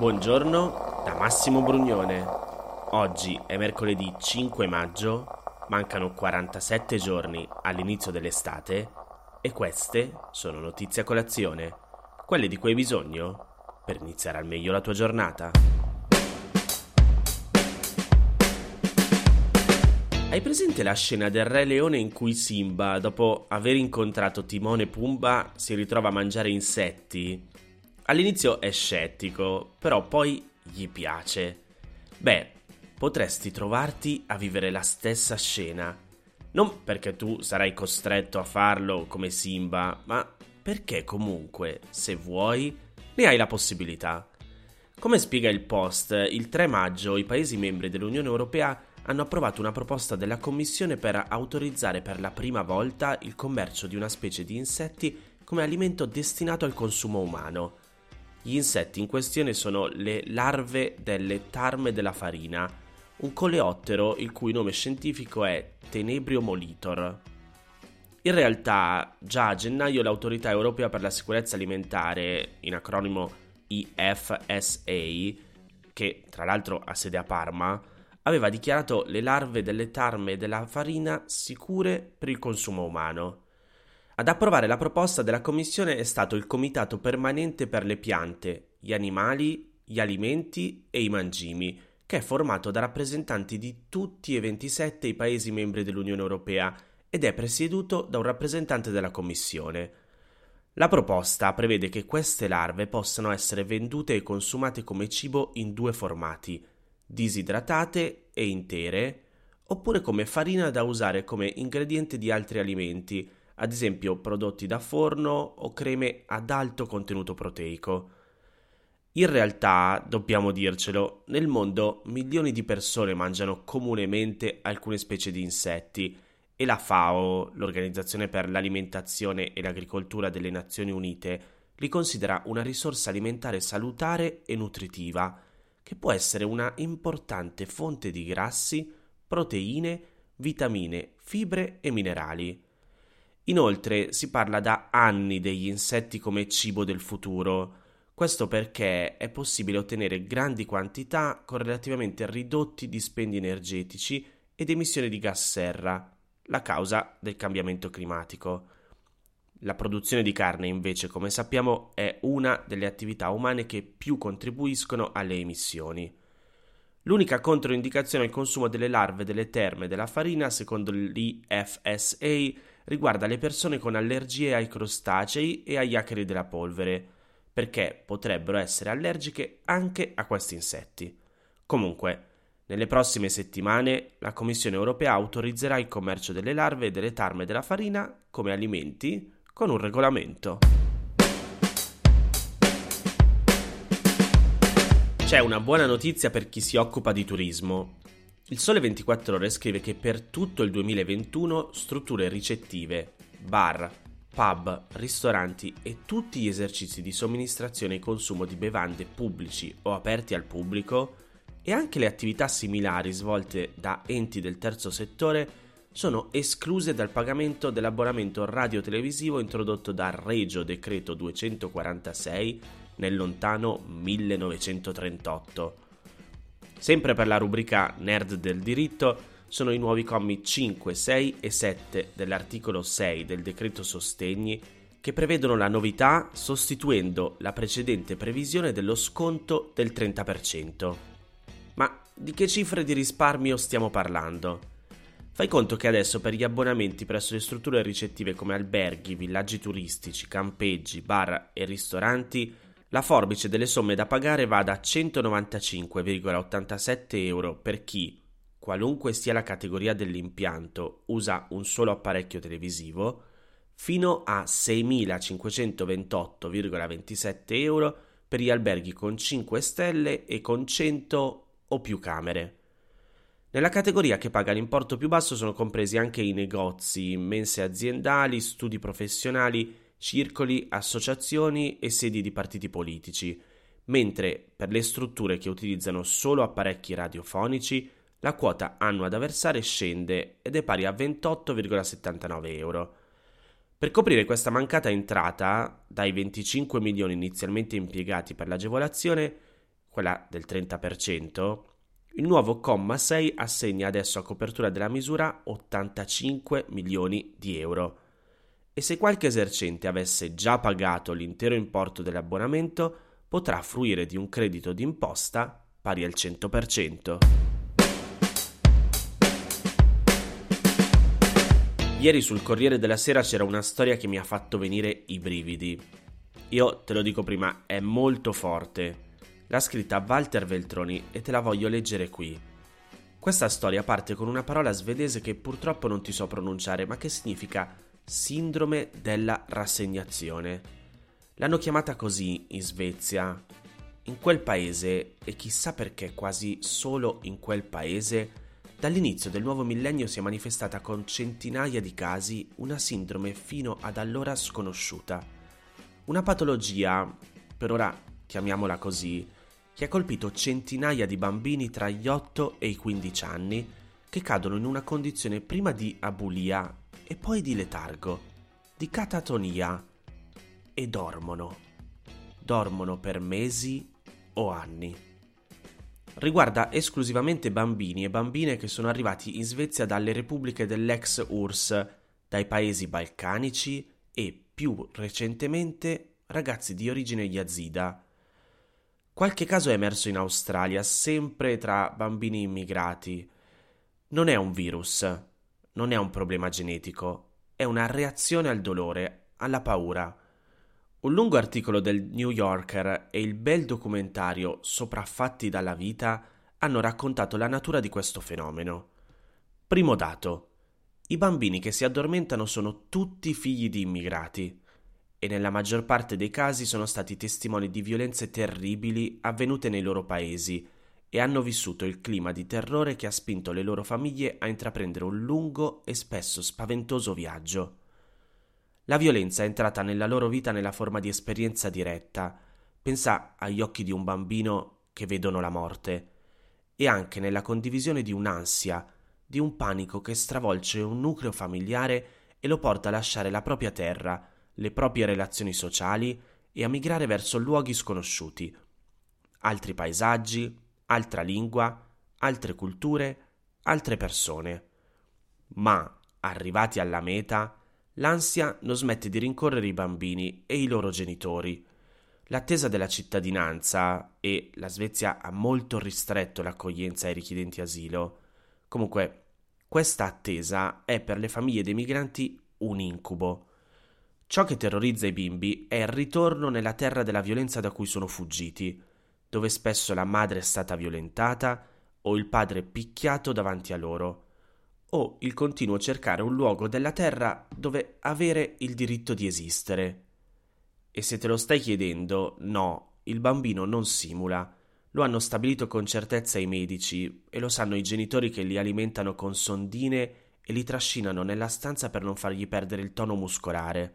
Buongiorno da Massimo Brugnone. Oggi è mercoledì 5 maggio, mancano 47 giorni all'inizio dell'estate e queste sono notizie a colazione, quelle di cui hai bisogno per iniziare al meglio la tua giornata. Hai presente la scena del Re Leone in cui Simba, dopo aver incontrato Timone e Pumba, si ritrova a mangiare insetti? All'inizio è scettico, però poi gli piace. Beh, potresti trovarti a vivere la stessa scena. Non perché tu sarai costretto a farlo come Simba, ma perché comunque, se vuoi, ne hai la possibilità. Come spiega il Post, il 3 maggio i Paesi membri dell'Unione Europea hanno approvato una proposta della Commissione per autorizzare per la prima volta il commercio di una specie di insetti come alimento destinato al consumo umano. Gli insetti in questione sono le larve delle tarme della farina, un coleottero il cui nome scientifico è Tenebrio molitor. In realtà, già a gennaio l'Autorità Europea per la Sicurezza Alimentare, in acronimo IFSA, che tra l'altro ha sede a Parma, aveva dichiarato le larve delle tarme della farina sicure per il consumo umano. Ad approvare la proposta della Commissione è stato il Comitato Permanente per le Piante, gli Animali, gli Alimenti e i Mangimi, che è formato da rappresentanti di tutti e 27 i Paesi membri dell'Unione Europea ed è presieduto da un rappresentante della Commissione. La proposta prevede che queste larve possano essere vendute e consumate come cibo in due formati, disidratate e intere, oppure come farina da usare come ingrediente di altri alimenti, ad esempio prodotti da forno o creme ad alto contenuto proteico. In realtà, dobbiamo dircelo, nel mondo milioni di persone mangiano comunemente alcune specie di insetti e la FAO, l'Organizzazione per l'alimentazione e l'agricoltura delle Nazioni Unite, li considera una risorsa alimentare salutare e nutritiva, che può essere una importante fonte di grassi, proteine, vitamine, fibre e minerali. Inoltre si parla da anni degli insetti come cibo del futuro. Questo perché è possibile ottenere grandi quantità con relativamente ridotti dispendi energetici ed emissioni di gas serra, la causa del cambiamento climatico. La produzione di carne, invece, come sappiamo, è una delle attività umane che più contribuiscono alle emissioni. L'unica controindicazione al consumo delle larve delle terme della farina, secondo l'IFSA, riguarda le persone con allergie ai crostacei e agli acari della polvere, perché potrebbero essere allergiche anche a questi insetti. Comunque, nelle prossime settimane la Commissione europea autorizzerà il commercio delle larve e delle tarme della farina come alimenti con un regolamento. C'è una buona notizia per chi si occupa di turismo. Il Sole 24 Ore scrive che per tutto il 2021 strutture ricettive, bar, pub, ristoranti e tutti gli esercizi di somministrazione e consumo di bevande pubblici o aperti al pubblico e anche le attività similari svolte da enti del terzo settore sono escluse dal pagamento dell'abbonamento radio-televisivo introdotto dal Regio Decreto 246 nel lontano 1938. Sempre per la rubrica Nerd del diritto sono i nuovi commi 5, 6 e 7 dell'articolo 6 del decreto sostegni che prevedono la novità sostituendo la precedente previsione dello sconto del 30%. Ma di che cifre di risparmio stiamo parlando? Fai conto che adesso per gli abbonamenti presso le strutture ricettive come alberghi, villaggi turistici, campeggi, bar e ristoranti la forbice delle somme da pagare va da 195,87 euro per chi, qualunque sia la categoria dell'impianto, usa un solo apparecchio televisivo, fino a 6.528,27 euro per gli alberghi con 5 stelle e con 100 o più camere. Nella categoria che paga l'importo più basso sono compresi anche i negozi, mense aziendali, studi professionali, circoli, associazioni e sedi di partiti politici, mentre per le strutture che utilizzano solo apparecchi radiofonici la quota annua da versare scende ed è pari a 28,79 euro. Per coprire questa mancata entrata, dai 25 milioni inizialmente impiegati per l'agevolazione, quella del 30%, il nuovo comma 6 assegna adesso a copertura della misura 85 milioni di euro. E se qualche esercente avesse già pagato l'intero importo dell'abbonamento, potrà fruire di un credito d'imposta pari al 100%. Ieri sul Corriere della Sera c'era una storia che mi ha fatto venire i brividi. Io te lo dico prima, è molto forte L'ha scritta Walter Veltroni e te la voglio leggere qui. Questa storia parte con una parola svedese che purtroppo non ti so pronunciare, ma che significa sindrome della rassegnazione. L'hanno chiamata così in Svezia. In quel paese, e chissà perché quasi solo in quel paese, dall'inizio del nuovo millennio si è manifestata con centinaia di casi una sindrome fino ad allora sconosciuta. Una patologia, per ora chiamiamola così, che ha colpito centinaia di bambini tra gli 8 e i 15 anni che cadono in una condizione prima di abulia e poi di letargo, di catatonia e dormono. Dormono per mesi o anni. Riguarda esclusivamente bambini e bambine che sono arrivati in Svezia dalle repubbliche dell'ex URSS, dai paesi balcanici e, più recentemente, ragazzi di origine yazida Qualche caso è emerso in Australia, sempre tra bambini immigrati. Non è un virus, non è un problema genetico, è una reazione al dolore, alla paura. Un lungo articolo del New Yorker e il bel documentario Sopraffatti dalla vita hanno raccontato la natura di questo fenomeno. Primo dato. I bambini che si addormentano sono tutti figli di immigrati e nella maggior parte dei casi sono stati testimoni di violenze terribili avvenute nei loro paesi e hanno vissuto il clima di terrore che ha spinto le loro famiglie a intraprendere un lungo e spesso spaventoso viaggio. La violenza è entrata nella loro vita nella forma di esperienza diretta. Pensa agli occhi di un bambino che vedono la morte e anche nella condivisione di un'ansia, di un panico che stravolge un nucleo familiare e lo porta a lasciare la propria terra, le proprie relazioni sociali e a migrare verso luoghi sconosciuti, altri paesaggi, altra lingua, altre culture, altre persone. Ma, arrivati alla meta, l'ansia non smette di rincorrere i bambini e i loro genitori. L'attesa della cittadinanza e la Svezia ha molto ristretto l'accoglienza ai richiedenti asilo. Comunque, questa attesa è per le famiglie dei migranti un incubo. Ciò che terrorizza i bimbi è il ritorno nella terra della violenza da cui sono fuggiti, dove spesso la madre è stata violentata o il padre picchiato davanti a loro, o il continuo cercare un luogo della terra dove avere il diritto di esistere. E se te lo stai chiedendo, no, il bambino non simula. Lo hanno stabilito con certezza i medici e lo sanno i genitori che li alimentano con sondine e li trascinano nella stanza per non fargli perdere il tono muscolare.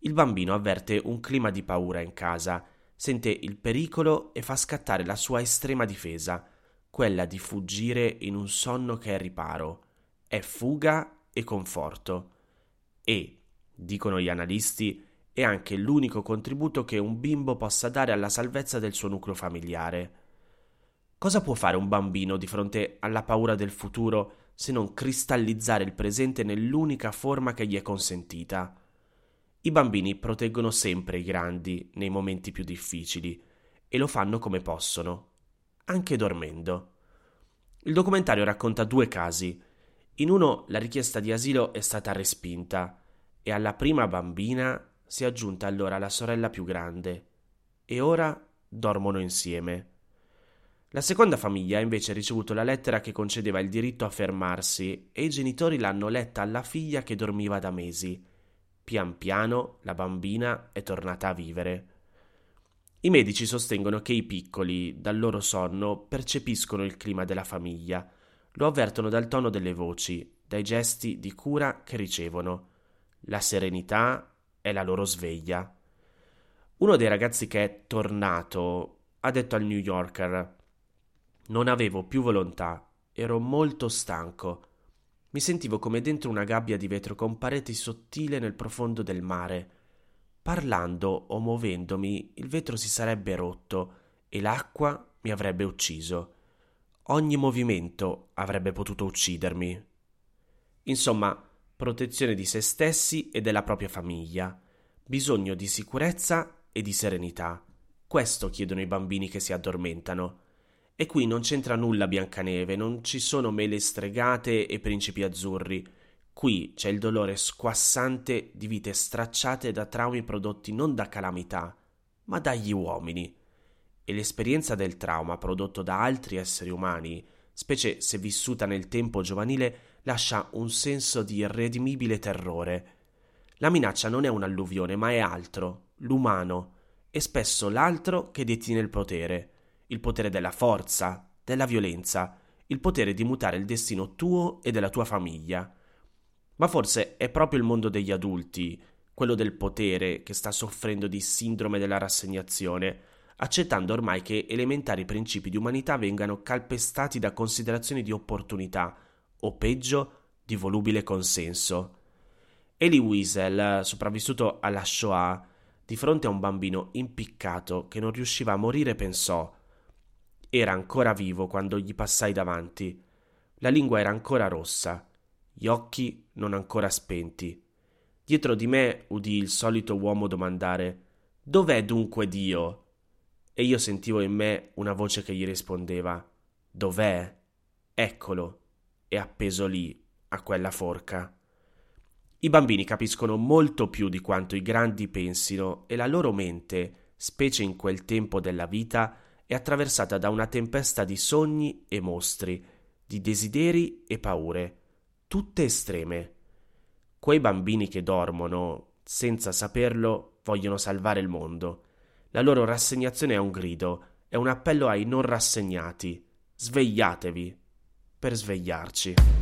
Il bambino avverte un clima di paura in casa, sente il pericolo e fa scattare la sua estrema difesa, quella di fuggire in un sonno che è riparo, è fuga e conforto. E, dicono gli analisti, è anche l'unico contributo che un bimbo possa dare alla salvezza del suo nucleo familiare. Cosa può fare un bambino di fronte alla paura del futuro se non cristallizzare il presente nell'unica forma che gli è consentita? I bambini proteggono sempre i grandi nei momenti più difficili e lo fanno come possono, anche dormendo. Il documentario racconta due casi. In uno la richiesta di asilo è stata respinta e alla prima bambina si è aggiunta allora la sorella più grande e ora dormono insieme. La seconda famiglia ha invece ricevuto la lettera che concedeva il diritto a fermarsi e i genitori l'hanno letta alla figlia che dormiva da mesi Pian piano la bambina è tornata a vivere. I medici sostengono che i piccoli, dal loro sonno, percepiscono il clima della famiglia, lo avvertono dal tono delle voci, dai gesti di cura che ricevono. La serenità è la loro sveglia. Uno dei ragazzi che è tornato ha detto al New Yorker Non avevo più volontà, ero molto stanco. Mi sentivo come dentro una gabbia di vetro con pareti sottile nel profondo del mare. Parlando o muovendomi, il vetro si sarebbe rotto e l'acqua mi avrebbe ucciso. Ogni movimento avrebbe potuto uccidermi. Insomma, protezione di se stessi e della propria famiglia, bisogno di sicurezza e di serenità. Questo chiedono i bambini che si addormentano. E qui non c'entra nulla Biancaneve, non ci sono mele stregate e principi azzurri. Qui c'è il dolore squassante di vite stracciate da traumi prodotti non da calamità, ma dagli uomini. E l'esperienza del trauma prodotto da altri esseri umani, specie se vissuta nel tempo giovanile, lascia un senso di irredimibile terrore. La minaccia non è un'alluvione, ma è altro, l'umano, e spesso l'altro che detiene il potere, il potere della forza, della violenza, il potere di mutare il destino tuo e della tua famiglia. Ma forse è proprio il mondo degli adulti, quello del potere, che sta soffrendo di sindrome della rassegnazione, accettando ormai che elementari principi di umanità vengano calpestati da considerazioni di opportunità, o peggio, di volubile consenso. Elie Wiesel, sopravvissuto alla Shoah, di fronte a un bambino impiccato che non riusciva a morire, pensò era ancora vivo quando gli passai davanti. La lingua era ancora rossa, gli occhi non ancora spenti. Dietro di me udì il solito uomo domandare Dov'è dunque Dio? E io sentivo in me una voce che gli rispondeva Dov'è? Eccolo, è appeso lì, a quella forca. I bambini capiscono molto più di quanto i grandi pensino e la loro mente, specie in quel tempo della vita, è attraversata da una tempesta di sogni e mostri, di desideri e paure, tutte estreme. Quei bambini che dormono, senza saperlo, vogliono salvare il mondo. La loro rassegnazione è un grido, è un appello ai non rassegnati. Svegliatevi per svegliarci.